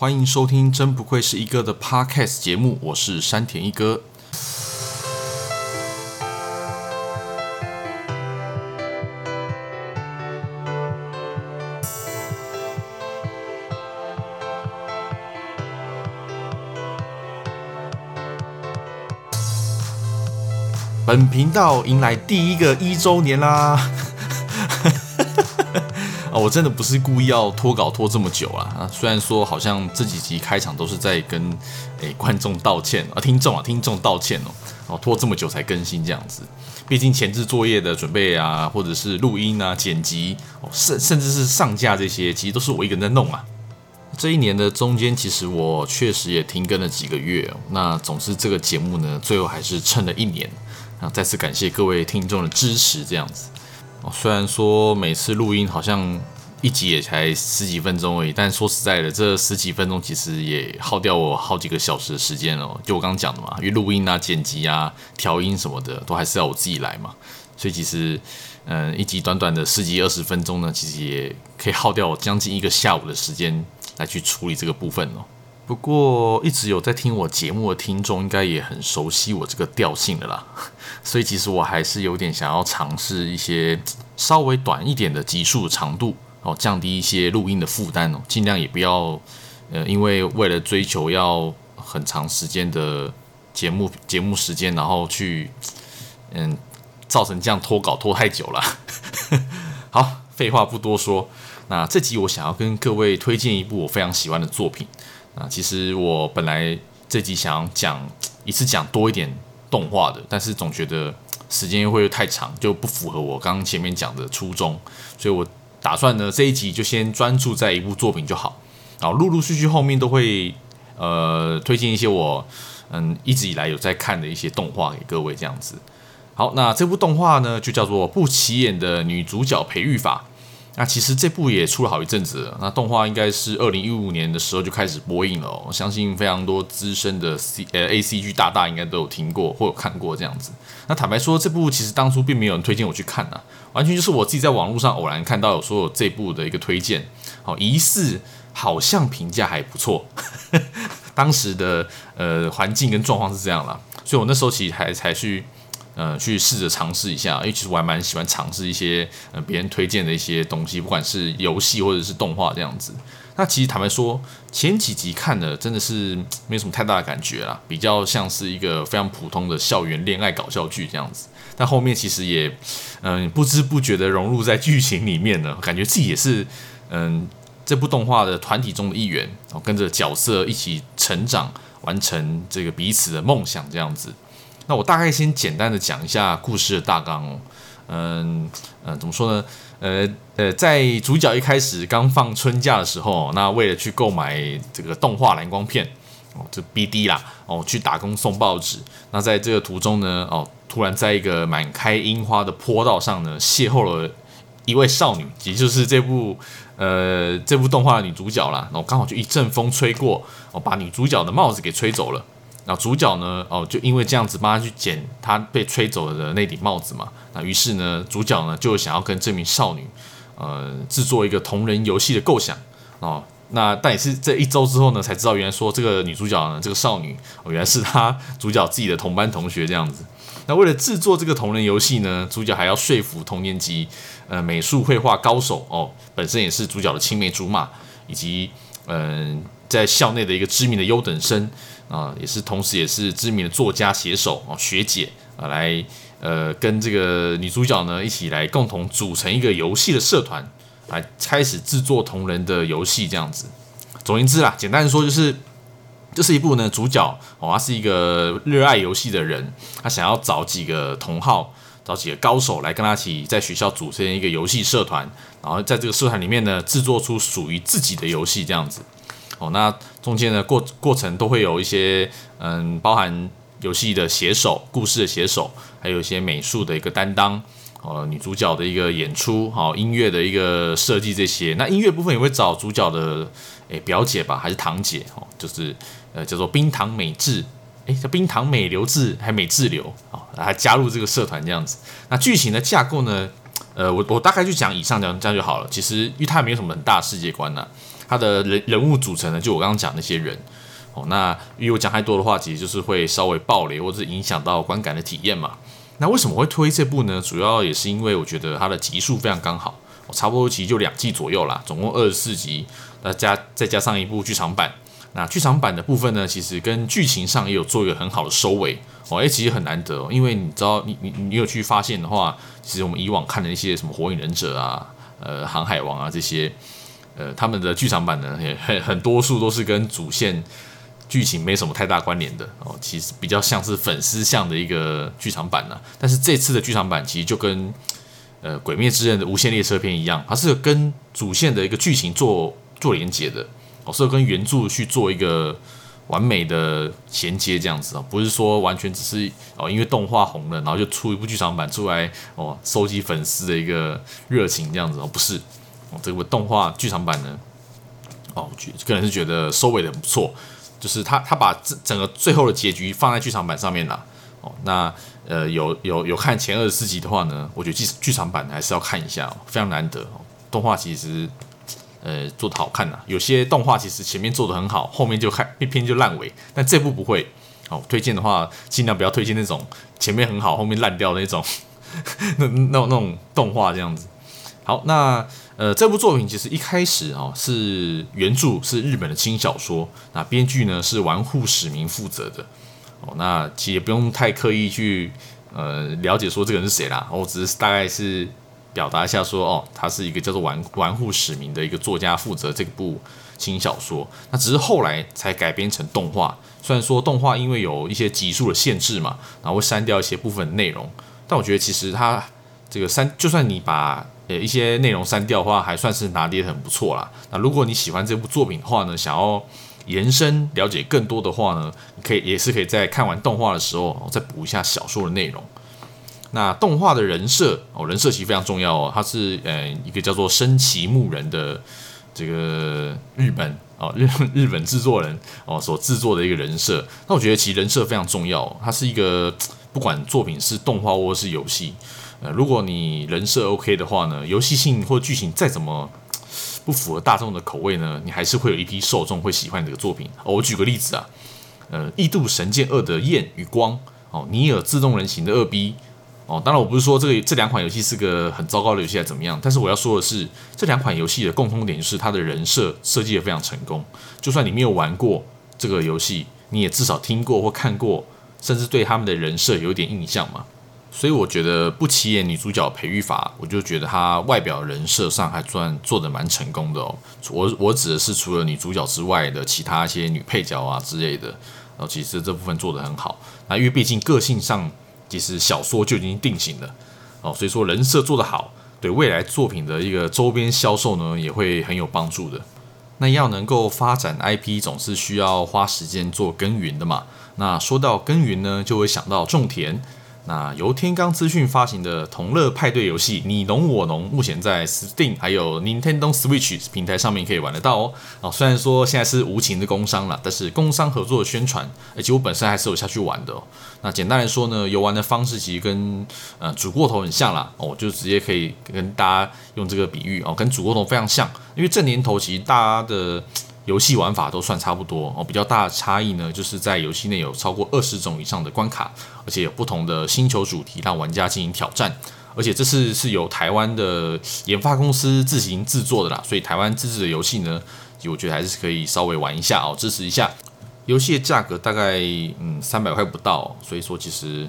欢迎收听《真不愧是一哥》的 Podcast 节目，我是山田一哥。本频道迎来第一个一周年啦！我真的不是故意要拖稿拖这么久。啊！虽然说好像这几集开场都是在跟诶、观众道歉啊，听众啊，听众道歉哦。哦，拖这么久才更新这样子，毕竟前置作业的准备啊，或者是录音啊、剪辑哦，甚甚至是上架这些，其实都是我一个人在弄啊。这一年的中间，其实我确实也停更了几个月。那总之这个节目呢，最后还是撑了一年。那，再次感谢各位听众的支持，这样子。哦，虽然说每次录音好像一集也才十几分钟而已，但说实在的，这十几分钟其实也耗掉我好几个小时的时间哦。就我刚讲的嘛，因为录音啊、剪辑啊、调音什么的，都还是要我自己来嘛。所以其实，嗯，一集短短的十几二十分钟呢，其实也可以耗掉我将近一个下午的时间来去处理这个部分哦。不过，一直有在听我节目的听众，应该也很熟悉我这个调性的啦。所以，其实我还是有点想要尝试一些稍微短一点的集数长度哦，降低一些录音的负担哦，尽量也不要呃，因为为了追求要很长时间的节目节目时间，然后去嗯，造成这样拖稿拖太久了。好，废话不多说，那这集我想要跟各位推荐一部我非常喜欢的作品。啊，其实我本来这集想要讲一次讲多一点动画的，但是总觉得时间又会太长，就不符合我刚刚前面讲的初衷，所以我打算呢，这一集就先专注在一部作品就好，然后陆陆续续后面都会呃推荐一些我嗯一直以来有在看的一些动画给各位这样子。好，那这部动画呢就叫做《不起眼的女主角培育法》。那其实这部也出了好一阵子了，那动画应该是二零一五年的时候就开始播映了哦。我相信非常多资深的 C 呃 ACG 大大应该都有听过或有看过这样子。那坦白说，这部其实当初并没有人推荐我去看啊，完全就是我自己在网络上偶然看到有说有这部的一个推荐，好，疑似好像评价还不错。当时的呃环境跟状况是这样啦，所以我那时候其实还才去。呃，去试着尝试一下，因为其实我还蛮喜欢尝试一些呃别人推荐的一些东西，不管是游戏或者是动画这样子。那其实坦白说，前几集看的真的是没有什么太大的感觉啦，比较像是一个非常普通的校园恋爱搞笑剧这样子。但后面其实也嗯、不知不觉的融入在剧情里面了，感觉自己也是嗯、这部动画的团体中的一员，跟着角色一起成长，完成这个彼此的梦想这样子。那我大概先简单的讲一下故事的大纲哦，嗯嗯，怎么说呢？呃呃，在主角一开始刚放春假的时候，那为了去购买这个动画蓝光片哦，就 BD 啦哦，去打工送报纸。那在这个途中呢，哦，突然在一个满开樱花的坡道上呢，邂逅了一位少女，也就是这部呃这部动画的女主角啦。然后刚好就一阵风吹过，哦，把女主角的帽子给吹走了。那主角呢？哦，就因为这样子帮他去捡他被吹走的那顶帽子嘛。那于是呢，主角呢就想要跟这名少女，呃，制作一个同人游戏的构想哦。那但也是这一周之后呢，才知道原来说这个女主角呢，这个少女哦，原来是他主角自己的同班同学这样子。那为了制作这个同人游戏呢，主角还要说服同年级呃美术绘画高手哦，本身也是主角的青梅竹马，以及嗯、在校内的一个知名的优等生。啊，也是，同时也是知名的作家、写手哦，学姐啊，来呃，跟这个女主角呢一起来共同组成一个游戏的社团，来开始制作同人的游戏这样子。总言之啦，简单的说就是，这是一部呢主角哦，他是一个热爱游戏的人，他想要找几个同好，找几个高手来跟他一起在学校组成一个游戏社团，然后在这个社团里面呢制作出属于自己的游戏这样子。哦，那中间的过过程都会有一些，嗯，包含游戏的写手、故事的写手，还有一些美术的一个担当，呃，女主角的一个演出，好，音乐的一个设计这些。那音乐部分也会找主角的，诶，表姐吧，还是堂姐？哦，就是呃，叫做冰糖美智，诶，叫冰糖美流智，还美智流，啊，来加入这个社团这样子。那剧情的架构呢？呃，我我大概就讲以上这样这样就好了。其实因为它也没有什么很大的世界观呐、它的人人物组成呢，就我刚刚讲那些人。哦，那因为我讲太多的话，其实就是会稍微爆雷，或者是影响到观感的体验嘛。那为什么会推这部呢？主要也是因为我觉得它的集数非常刚好，差不多其实就两季左右啦，总共二十四集，那加再加上一部剧场版。那剧场版的部分呢，其实跟剧情上也有做一个很好的收尾哦，哎，其实很难得哦，因为你知道，你你你有去发现的话，其实我们以往看的一些什么火影忍者啊、呃航海王啊这些，呃他们的剧场版呢，也很很多数都是跟主线剧情没什么太大关联的哦，其实比较像是粉丝向的一个剧场版呢、啊。但是这次的剧场版其实就跟呃《鬼灭之刃》的无限列车篇一样，它是跟主线的一个剧情做做连接的哦。是跟原著去做一个完美的衔接，这样子哦，不是说完全只是哦，因为动画红了，然后就出一部剧场版出来哦，收集粉丝的一个热情这样子哦，不是哦，这个动画剧场版呢，哦，我觉个人是觉得收尾的不错，就是他他把整整个最后的结局放在剧场版上面了哦，那呃有有有看前二十四集的话呢，我觉得剧剧场版还是要看一下哦，非常难得哦，动画其实。呃，做的好看呐、啊，有些动画其实前面做的很好，后面就看一篇就烂尾，但这部不会。哦，推荐的话，尽量不要推荐那种前面很好，后面烂掉那种，那那那种动画这样子。好，那呃，这部作品其实一开始哦是原著是日本的轻小说，那编剧呢是玩户史明负责的。哦，那其实也不用太刻意去呃了解说这个人是谁啦，我只是大概是。表达一下说哦，他是一个叫做玩玩户史明的一个作家，负责这部轻小说。那只是后来才改编成动画。虽然说动画因为有一些集数的限制嘛，然后会删掉一些部分内容，但我觉得其实它这个删，就算你把呃一些内容删掉的话，还算是拿捏得很不错啦。那如果你喜欢这部作品的话呢，想要延伸了解更多的话呢，可以也是可以在看完动画的时候再补一下小说的内容。那动画的人设哦，人设其实非常重要哦。它是呃一个叫做深崎牧人的这个日本哦日 日本制作人哦所制作的一个人设。那我觉得其实人设非常重要。它是一个不管作品是动画或是游戏，呃，如果你人设 OK 的话呢，游戏性或剧情再怎么 不符合大众的口味呢，你还是会有一批受众会喜欢这个作品。哦，我举个例子啊，呃，《异度神剑二》的焰与光哦，《尼尔：自动人形》的二 B。哦，当然我不是说这个这两款游戏是个很糟糕的游戏还怎么样，但是我要说的是，这两款游戏的共通点就是它的人设设计的非常成功。就算你没有玩过这个游戏，你也至少听过或看过，甚至对他们的人设有点印象嘛。所以我觉得不起眼女主角培育法，我就觉得她外表人设上还算做得蛮成功的哦。我我指的是除了女主角之外的其他一些女配角啊之类的，然后其实这部分做得很好。那因为毕竟个性上。其实小说就已经定型了，哦，所以说人设做得好，对未来作品的一个周边销售呢，也会很有帮助的。那要能够发展 IP，总是需要花时间做耕耘的嘛。那说到耕耘呢，就会想到种田。那由天罡资讯发行的同乐派对游戏《你侬我侬》，目前在 Steam 还有 Nintendo Switch 平台上面可以玩得到哦。哦，虽然说现在是无情的工商了，但是工商合作的宣传，而且我本身还是有下去玩的哦。那简单来说呢，游玩的方式其实跟呃煮过头很像啦。哦，就直接可以跟大家用这个比喻哦，跟煮过头非常像，因为这年头其实大家的。游戏玩法都算差不多哦，比较大的差异呢，就是在游戏内有超过二十种以上的关卡，而且有不同的星球主题让玩家进行挑战，而且这次是由台湾的研发公司自行制作的啦，所以台湾自制的游戏呢，我觉得还是可以稍微玩一下哦，支持一下。游戏的价格大概嗯三百块不到，所以说其实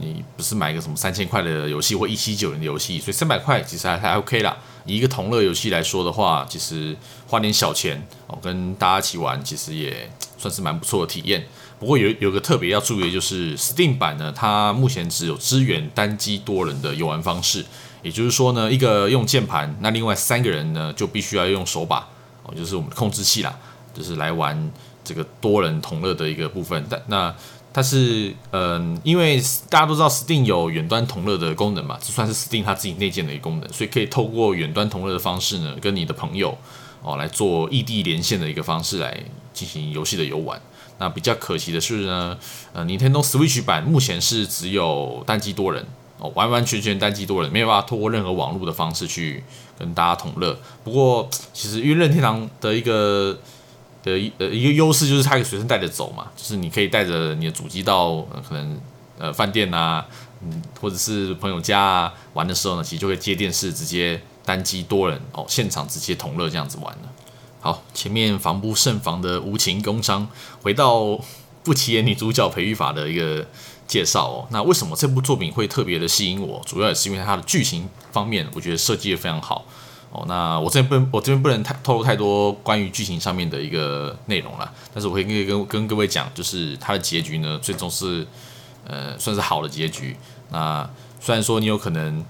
你不是买一个什么三千块的游戏或一七九零的游戏，所以三百块其实还还 OK 啦。以一个同乐游戏来说的话，其实花点小钱哦，跟大家一起玩，其实也算是蛮不错的体验。不过有有个特别要注意的就是 Steam 版呢，它目前只有支援单机多人的游玩方式，也就是说呢，一个用键盘，那另外三个人呢就必须要用手把哦，就是我们的控制器啦，就是来玩这个多人同乐的一个部分。但那它是嗯，因为大家都知道 Steam 有远端同乐的功能嘛，这算是 Steam 它自己内建的一个功能，所以可以透过远端同乐的方式呢，跟你的朋友哦来做异地连线的一个方式来进行游戏的游玩。那比较可惜的是呢，呃，Nintendo Switch 版目前是只有单机多人哦，完完全全单机多人，没有办法透过任何网络的方式去跟大家同乐。不过，其实因为任天堂的一个的一呃一个优势就是它可以随身带着走嘛，就是你可以带着你的主机到、呃、可能呃饭店啊，嗯，或者是朋友家啊玩的时候呢，其实就会接电视直接单机多人哦，现场直接同乐这样子玩了。好，前面防不胜防的无情工商，回到 不起眼女主角培育法的一个介绍哦。那为什么这部作品会特别的吸引我？主要也是因为它的剧情方面，我觉得设计的非常好哦。那我这边不，我这边不能太透露太多关于剧情上面的一个内容了。但是我可以跟跟跟各位讲，就是它的结局呢，最终是呃算是好的结局。那虽然说你有可能，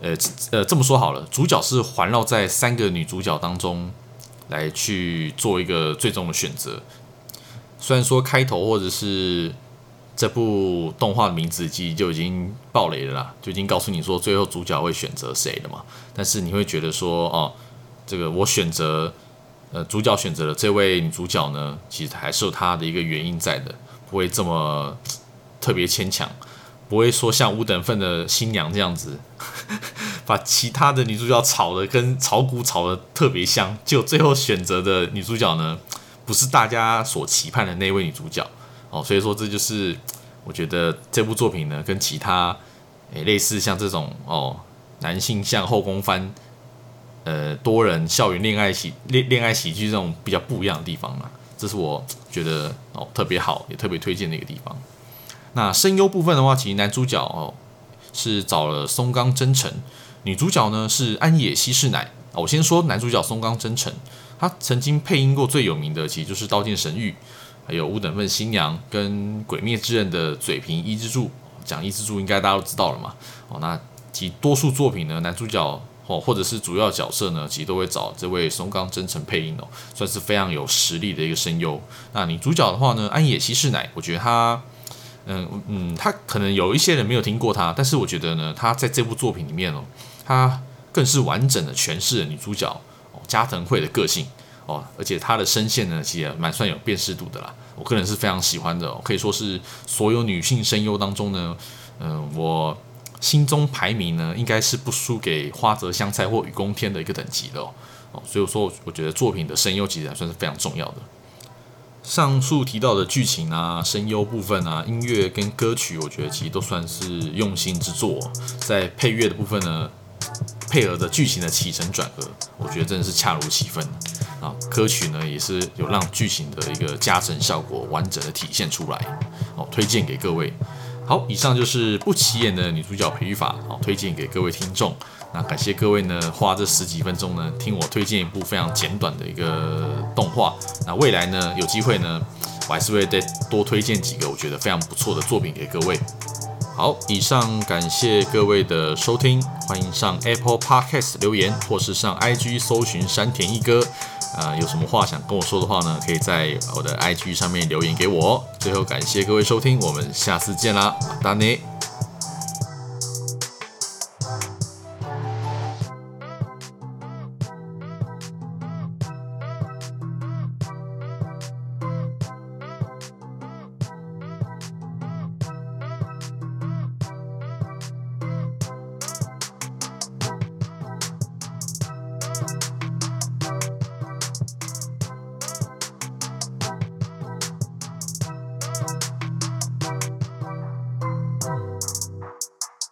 呃呃这么说好了，主角是环绕在三个女主角当中。来去做一个最终的选择。虽然说开头或者是这部动画的名字其实就已经爆雷了啦，就已经告诉你说最后主角会选择谁了嘛。但是你会觉得说，哦，这个我选择，呃，主角选择了这位女主角呢，其实还是有她的一个原因在的，不会这么 特别牵强。不会说像五等份的新娘这样子，把其他的女主角炒的跟炒股炒的特别香，就最后选择的女主角呢，不是大家所期盼的那位女主角哦。所以说这就是我觉得这部作品呢，跟其他诶类似像这种哦男性向后宫番，呃多人校园恋爱喜恋恋爱喜剧这种比较不一样的地方嘛，这是我觉得哦特别好也特别推荐的一个地方。那声优部分的话，其实男主角哦是找了松冈真澄，女主角呢是安野希世乃。我先说男主角松冈真澄，他曾经配音过最有名的，其实就是《刀剑神域》，有《五等份新娘》跟《鬼灭之刃》的嘴平伊之助。讲伊之助应该大家都知道了嘛。哦，那其多数作品呢，男主角哦或者是主要角色呢，其实都会找这位松冈真澄配音哦，算是非常有实力的一个声优。那女主角的话呢，安野希世乃，我觉得她。嗯嗯，他可能有一些人没有听过他，但是我觉得呢，他在这部作品里面哦，他更是完整的诠释了女主角哦加藤惠的个性哦，而且他的声线呢，其实也蛮算有辨识度的啦。我个人是非常喜欢的哦，可以说是所有女性声优当中呢，嗯，我心中排名呢，应该是不输给花泽香菜或雨宫天的一个等级的哦。哦，所以我说，我觉得作品的声优其实还算是非常重要的。上述提到的剧情啊、声优部分啊、音乐跟歌曲，我觉得其实都算是用心之作。在配乐的部分呢，配合着剧情的起承转合，我觉得真的是恰如其分啊。歌曲呢，也是有让剧情的一个加成效果完整的体现出来，哦，推荐给各位。好，以上就是不起眼的女主角培育法，好，推荐给各位听众。那感谢各位呢，花这十几分钟呢，听我推荐一部非常简短的一个动画。那未来呢，有机会呢，我还是会再多推荐几个我觉得非常不错的作品给各位。好，以上感谢各位的收听，欢迎上 Apple Podcast 留言，或是上 IG 搜寻山田一哥。啊、有什么话想跟我说的话呢？可以在我的 IG 上面留言给我。最后感谢各位收听，我们下次见啦，拜拜。